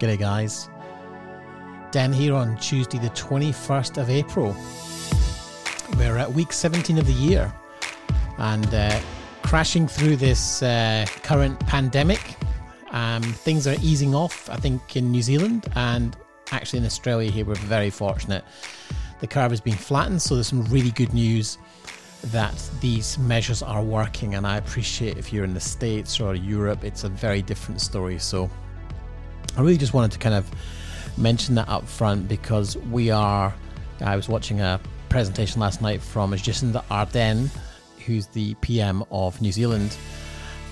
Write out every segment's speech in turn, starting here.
G'day, guys. Dan here on Tuesday, the 21st of April. We're at week 17 of the year and uh, crashing through this uh, current pandemic. Um, things are easing off, I think, in New Zealand and actually in Australia here. We're very fortunate. The curve has been flattened, so there's some really good news that these measures are working. And I appreciate if you're in the States or Europe, it's a very different story. So I really just wanted to kind of mention that up front because we are. I was watching a presentation last night from Jacinda Ardern, who's the PM of New Zealand,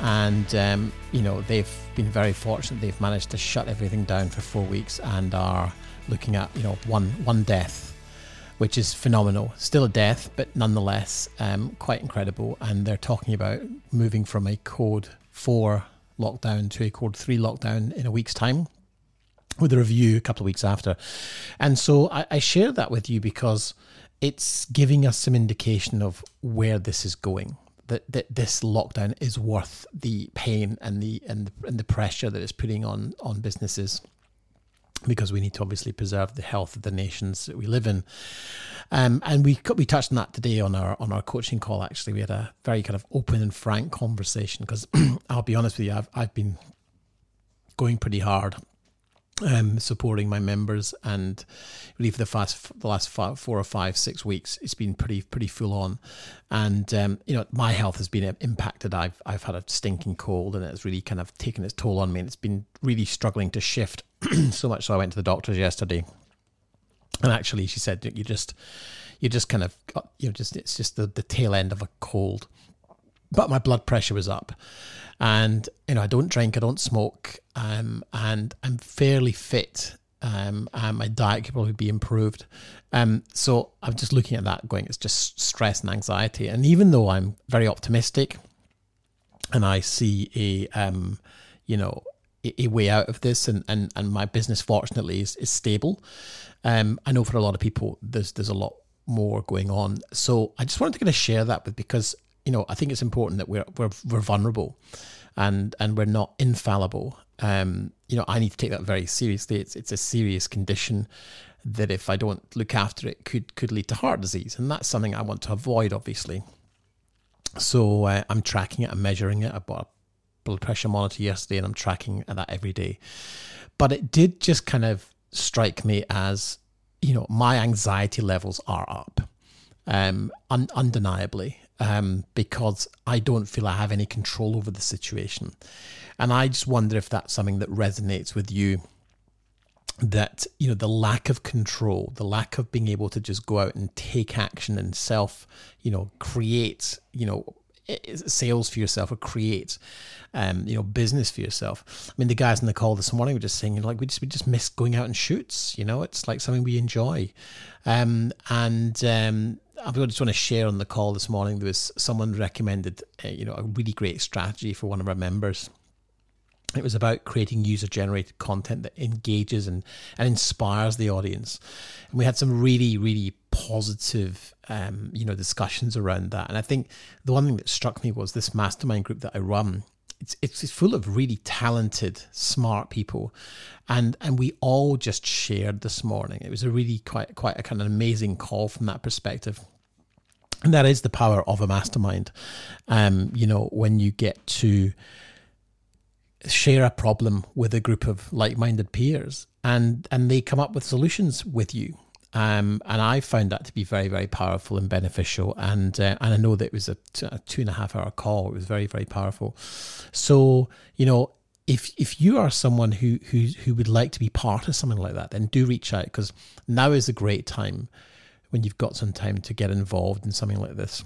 and um, you know they've been very fortunate. They've managed to shut everything down for four weeks and are looking at you know one one death, which is phenomenal. Still a death, but nonetheless um, quite incredible. And they're talking about moving from a code four lockdown to a code three lockdown in a week's time with a review a couple of weeks after. And so I, I share that with you because it's giving us some indication of where this is going. That, that this lockdown is worth the pain and the and the, and the pressure that it's putting on on businesses because we need to obviously preserve the health of the nations that we live in. Um, and we we touched on that today on our on our coaching call. Actually, we had a very kind of open and frank conversation because I'll be honest with you, I've I've been going pretty hard um, supporting my members, and really for the fast the last five, four or five six weeks, it's been pretty pretty full on, and um, you know my health has been impacted. I've I've had a stinking cold, and it's really kind of taken its toll on me, and it's been really struggling to shift so much. So I went to the doctors yesterday, and actually she said you just you just kind of got, you know just it's just the the tail end of a cold, but my blood pressure was up and you know I don't drink, I don't smoke, um, and I'm fairly fit. Um, and my diet could probably be improved. Um, so I'm just looking at that, going, it's just stress and anxiety. And even though I'm very optimistic, and I see a, um, you know, a, way out of this, and, and, and my business fortunately is, is stable. Um, I know for a lot of people, there's there's a lot more going on. So I just wanted to kind of share that with because you know, I think it's important that we're we're, we're vulnerable, and and we're not infallible. Um, you know, I need to take that very seriously. It's it's a serious condition that if I don't look after it, could could lead to heart disease, and that's something I want to avoid, obviously. So uh, I'm tracking it, I'm measuring it. I bought blood pressure monitor yesterday, and I'm tracking that every day. But it did just kind of strike me as, you know, my anxiety levels are up, um, un- undeniably um, because I don't feel I have any control over the situation. And I just wonder if that's something that resonates with you that you know the lack of control the lack of being able to just go out and take action and self you know create you know sales for yourself or create um, you know business for yourself i mean the guys in the call this morning were just saying like we just we just miss going out and shoots you know it's like something we enjoy um, and um, I just want to share on the call this morning. There was someone recommended, uh, you know, a really great strategy for one of our members. It was about creating user-generated content that engages and, and inspires the audience. And we had some really, really positive, um, you know, discussions around that. And I think the one thing that struck me was this mastermind group that I run it's, it's full of really talented, smart people, and and we all just shared this morning. It was a really quite quite a kind of amazing call from that perspective. And that is the power of a mastermind. Um, you know, when you get to share a problem with a group of like-minded peers and and they come up with solutions with you um, and I found that to be very, very powerful and beneficial. And uh, and I know that it was a, t- a two and a half hour call. It was very, very powerful. So you know, if if you are someone who who who would like to be part of something like that, then do reach out because now is a great time when you've got some time to get involved in something like this.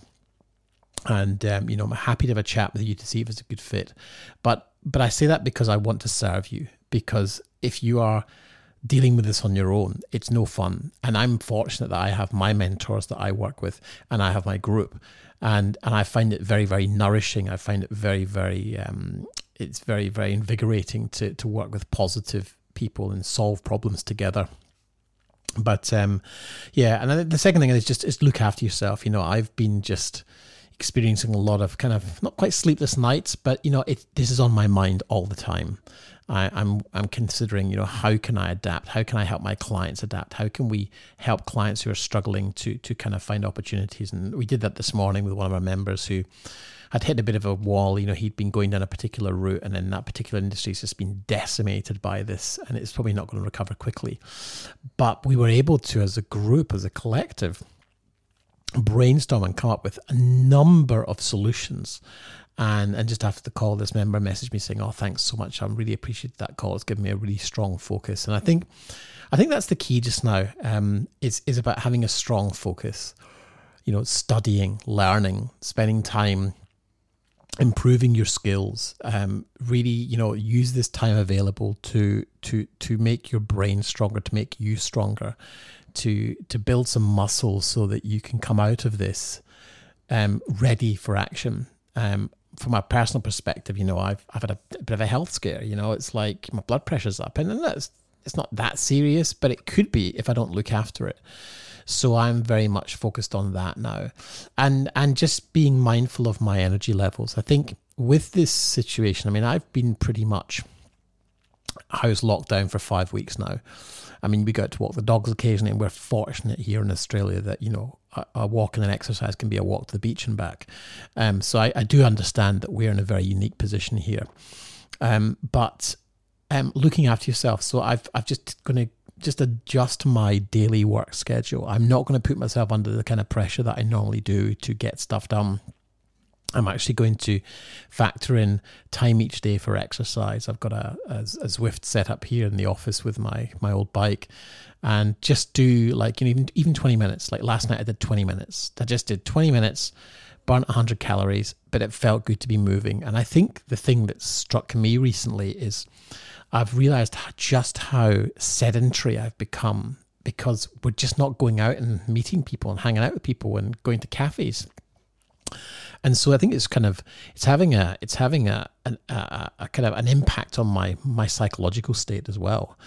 And um, you know, I'm happy to have a chat with you to see if it's a good fit. But but I say that because I want to serve you. Because if you are dealing with this on your own. It's no fun. And I'm fortunate that I have my mentors that I work with and I have my group. And and I find it very, very nourishing. I find it very, very um, it's very, very invigorating to to work with positive people and solve problems together. But um, yeah, and the second thing is just is look after yourself. You know, I've been just experiencing a lot of kind of not quite sleepless nights, but you know, it this is on my mind all the time. I, I'm I'm considering, you know, how can I adapt? How can I help my clients adapt? How can we help clients who are struggling to to kind of find opportunities? And we did that this morning with one of our members who had hit a bit of a wall. You know, he'd been going down a particular route, and then that particular industry has just been decimated by this, and it's probably not going to recover quickly. But we were able to, as a group, as a collective, brainstorm and come up with a number of solutions and and just after the call, this member messaged me saying, "Oh, thanks so much. I really appreciate that call. It's given me a really strong focus." And I think, I think that's the key just now. Um, is is about having a strong focus. You know, studying, learning, spending time improving your skills um, really you know use this time available to to to make your brain stronger to make you stronger to to build some muscle so that you can come out of this um, ready for action um, from a personal perspective, you know, I've I've had a bit of a health scare. You know, it's like my blood pressure's up, and that's it's not that serious, but it could be if I don't look after it. So I'm very much focused on that now, and and just being mindful of my energy levels. I think with this situation, I mean, I've been pretty much house locked down for five weeks now. I mean, we out to walk the dogs occasionally, and we're fortunate here in Australia that you know a, a walk and an exercise can be a walk to the beach and back. Um, so I, I, do understand that we're in a very unique position here. Um, but um, looking after yourself, so I've I've just going to just adjust my daily work schedule. I'm not going to put myself under the kind of pressure that I normally do to get stuff done I'm actually going to factor in time each day for exercise. I've got a, a, a, Zwift set up here in the office with my my old bike, and just do like you know even even 20 minutes. Like last night, I did 20 minutes. I just did 20 minutes, burnt 100 calories, but it felt good to be moving. And I think the thing that struck me recently is I've realized just how sedentary I've become because we're just not going out and meeting people and hanging out with people and going to cafes and so I think it's kind of it's having a it's having a, a, a, a kind of an impact on my my psychological state as well.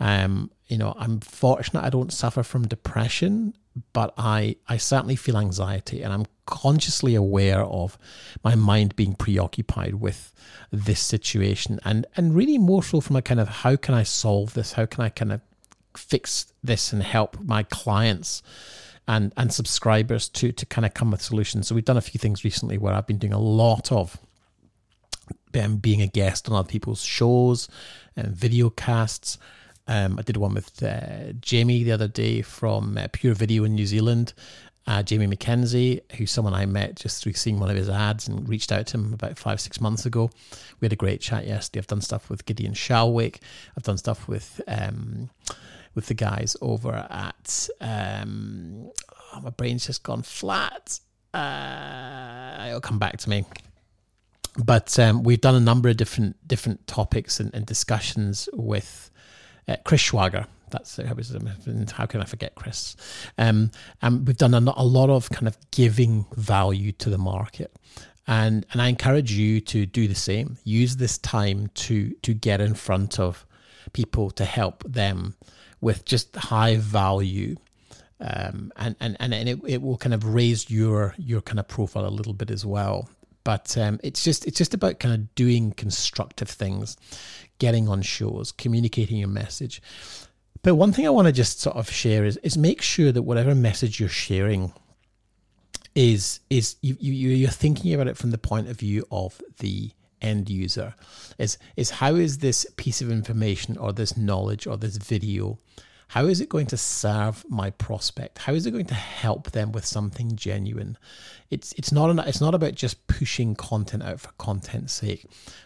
Um, you know, I'm fortunate I don't suffer from depression, but I I certainly feel anxiety, and I'm consciously aware of my mind being preoccupied with this situation, and and really more so from a kind of how can I solve this? How can I kind of fix this and help my clients? And and subscribers to to kind of come with solutions. So we've done a few things recently where I've been doing a lot of um, being a guest on other people's shows and video casts. Um, I did one with uh, Jamie the other day from uh, Pure Video in New Zealand. Uh, Jamie McKenzie, who's someone I met just through seeing one of his ads and reached out to him about five, six months ago. We had a great chat yesterday. I've done stuff with Gideon Shalwick. I've done stuff with um, with the guys over at um, oh, my brain's just gone flat. Uh, it'll come back to me. But um, we've done a number of different different topics and, and discussions with uh, Chris Schwager. That's how can I forget Chris? Um, and we've done a, a lot of kind of giving value to the market and and I encourage you to do the same. Use this time to to get in front of people to help them with just high value. Um, and, and, and it, it will kind of raise your your kind of profile a little bit as well. But um, it's just it's just about kind of doing constructive things, getting on shows, communicating your message. But one thing I want to just sort of share is is make sure that whatever message you're sharing is is you, you you're thinking about it from the point of view of the end user. Is is how is this piece of information or this knowledge or this video how is it going to serve my prospect? How is it going to help them with something genuine? It's it's not an, it's not about just pushing content out for content's sake.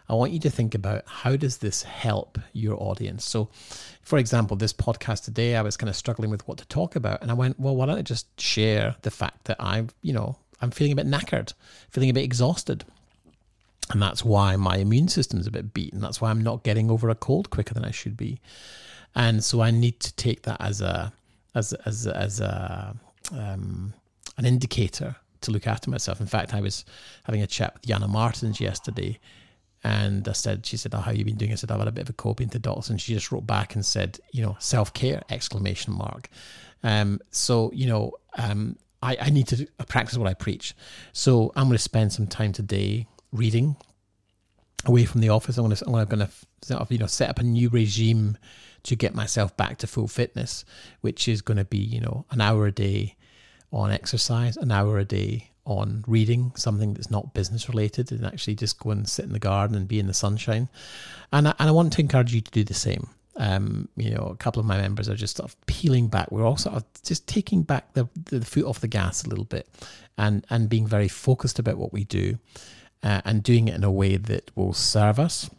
I want you to think about how does this help your audience? So for example this podcast today i was kind of struggling with what to talk about and i went well why don't i just share the fact that i'm you know i'm feeling a bit knackered feeling a bit exhausted and that's why my immune system's a bit beaten. That's why I'm not getting over a cold quicker than I should be. And so I need to take that as a as as as a um, an indicator to look after myself. In fact, I was having a chat with Jana Martins yesterday, and I said, she said, "Oh, how you been doing?" I said, "I've had a bit of a cold, been to doctors," and she just wrote back and said, "You know, self care!" Exclamation mark. Um, so you know, um, I, I need to practice what I preach. So I'm going to spend some time today reading away from the office. I'm going to, I'm going to you know, set up a new regime to get myself back to full fitness, which is going to be, you know, an hour a day on exercise, an hour a day on reading something that's not business related, and actually just go and sit in the garden and be in the sunshine. And I, and I want to encourage you to do the same. Um, you know, a couple of my members are just sort of peeling back. We're all sort of just taking back the, the foot off the gas a little bit, and and being very focused about what we do, uh, and doing it in a way that will serve us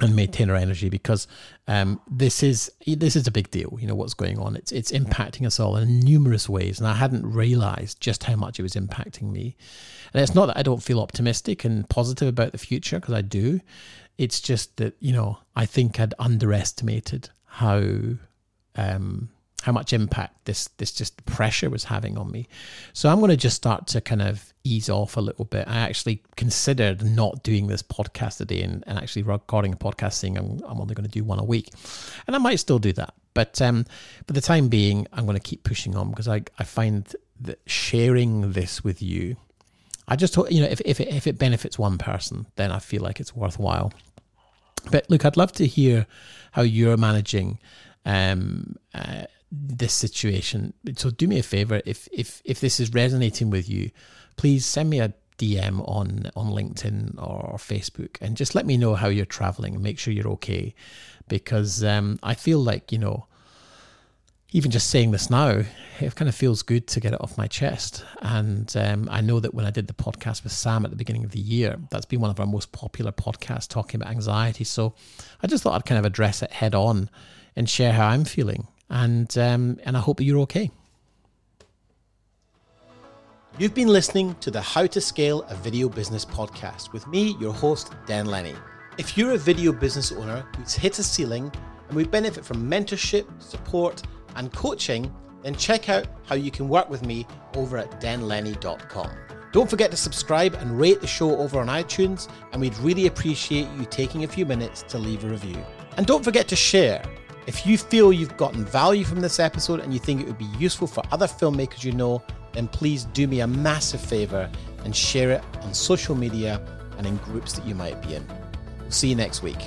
and maintain our energy because um, this is this is a big deal. You know what's going on. It's it's impacting us all in numerous ways, and I hadn't realised just how much it was impacting me. And it's not that I don't feel optimistic and positive about the future because I do. It's just that you know I think I'd underestimated how um, how much impact this this just pressure was having on me. So I'm going to just start to kind of ease off a little bit. I actually considered not doing this podcast today and, and actually recording a podcast saying I'm, I'm only going to do one a week, and I might still do that. But um, for the time being, I'm going to keep pushing on because I I find that sharing this with you, I just thought you know if if it, if it benefits one person, then I feel like it's worthwhile. But look, I'd love to hear how you're managing. Um, uh, this situation. So do me a favor if if if this is resonating with you, please send me a DM on on LinkedIn or Facebook and just let me know how you're traveling and make sure you're okay, because um, I feel like you know. Even just saying this now, it kind of feels good to get it off my chest. And um, I know that when I did the podcast with Sam at the beginning of the year, that's been one of our most popular podcasts talking about anxiety. So I just thought I'd kind of address it head on and share how I'm feeling and um, and I hope that you're okay. You've been listening to the How to Scale a Video Business podcast with me, your host, Dan Lenny. If you're a video business owner who's hit a ceiling and we benefit from mentorship, support, and coaching, then check out how you can work with me over at danlenny.com. Don't forget to subscribe and rate the show over on iTunes, and we'd really appreciate you taking a few minutes to leave a review. And don't forget to share if you feel you've gotten value from this episode and you think it would be useful for other filmmakers you know, then please do me a massive favor and share it on social media and in groups that you might be in. We'll see you next week.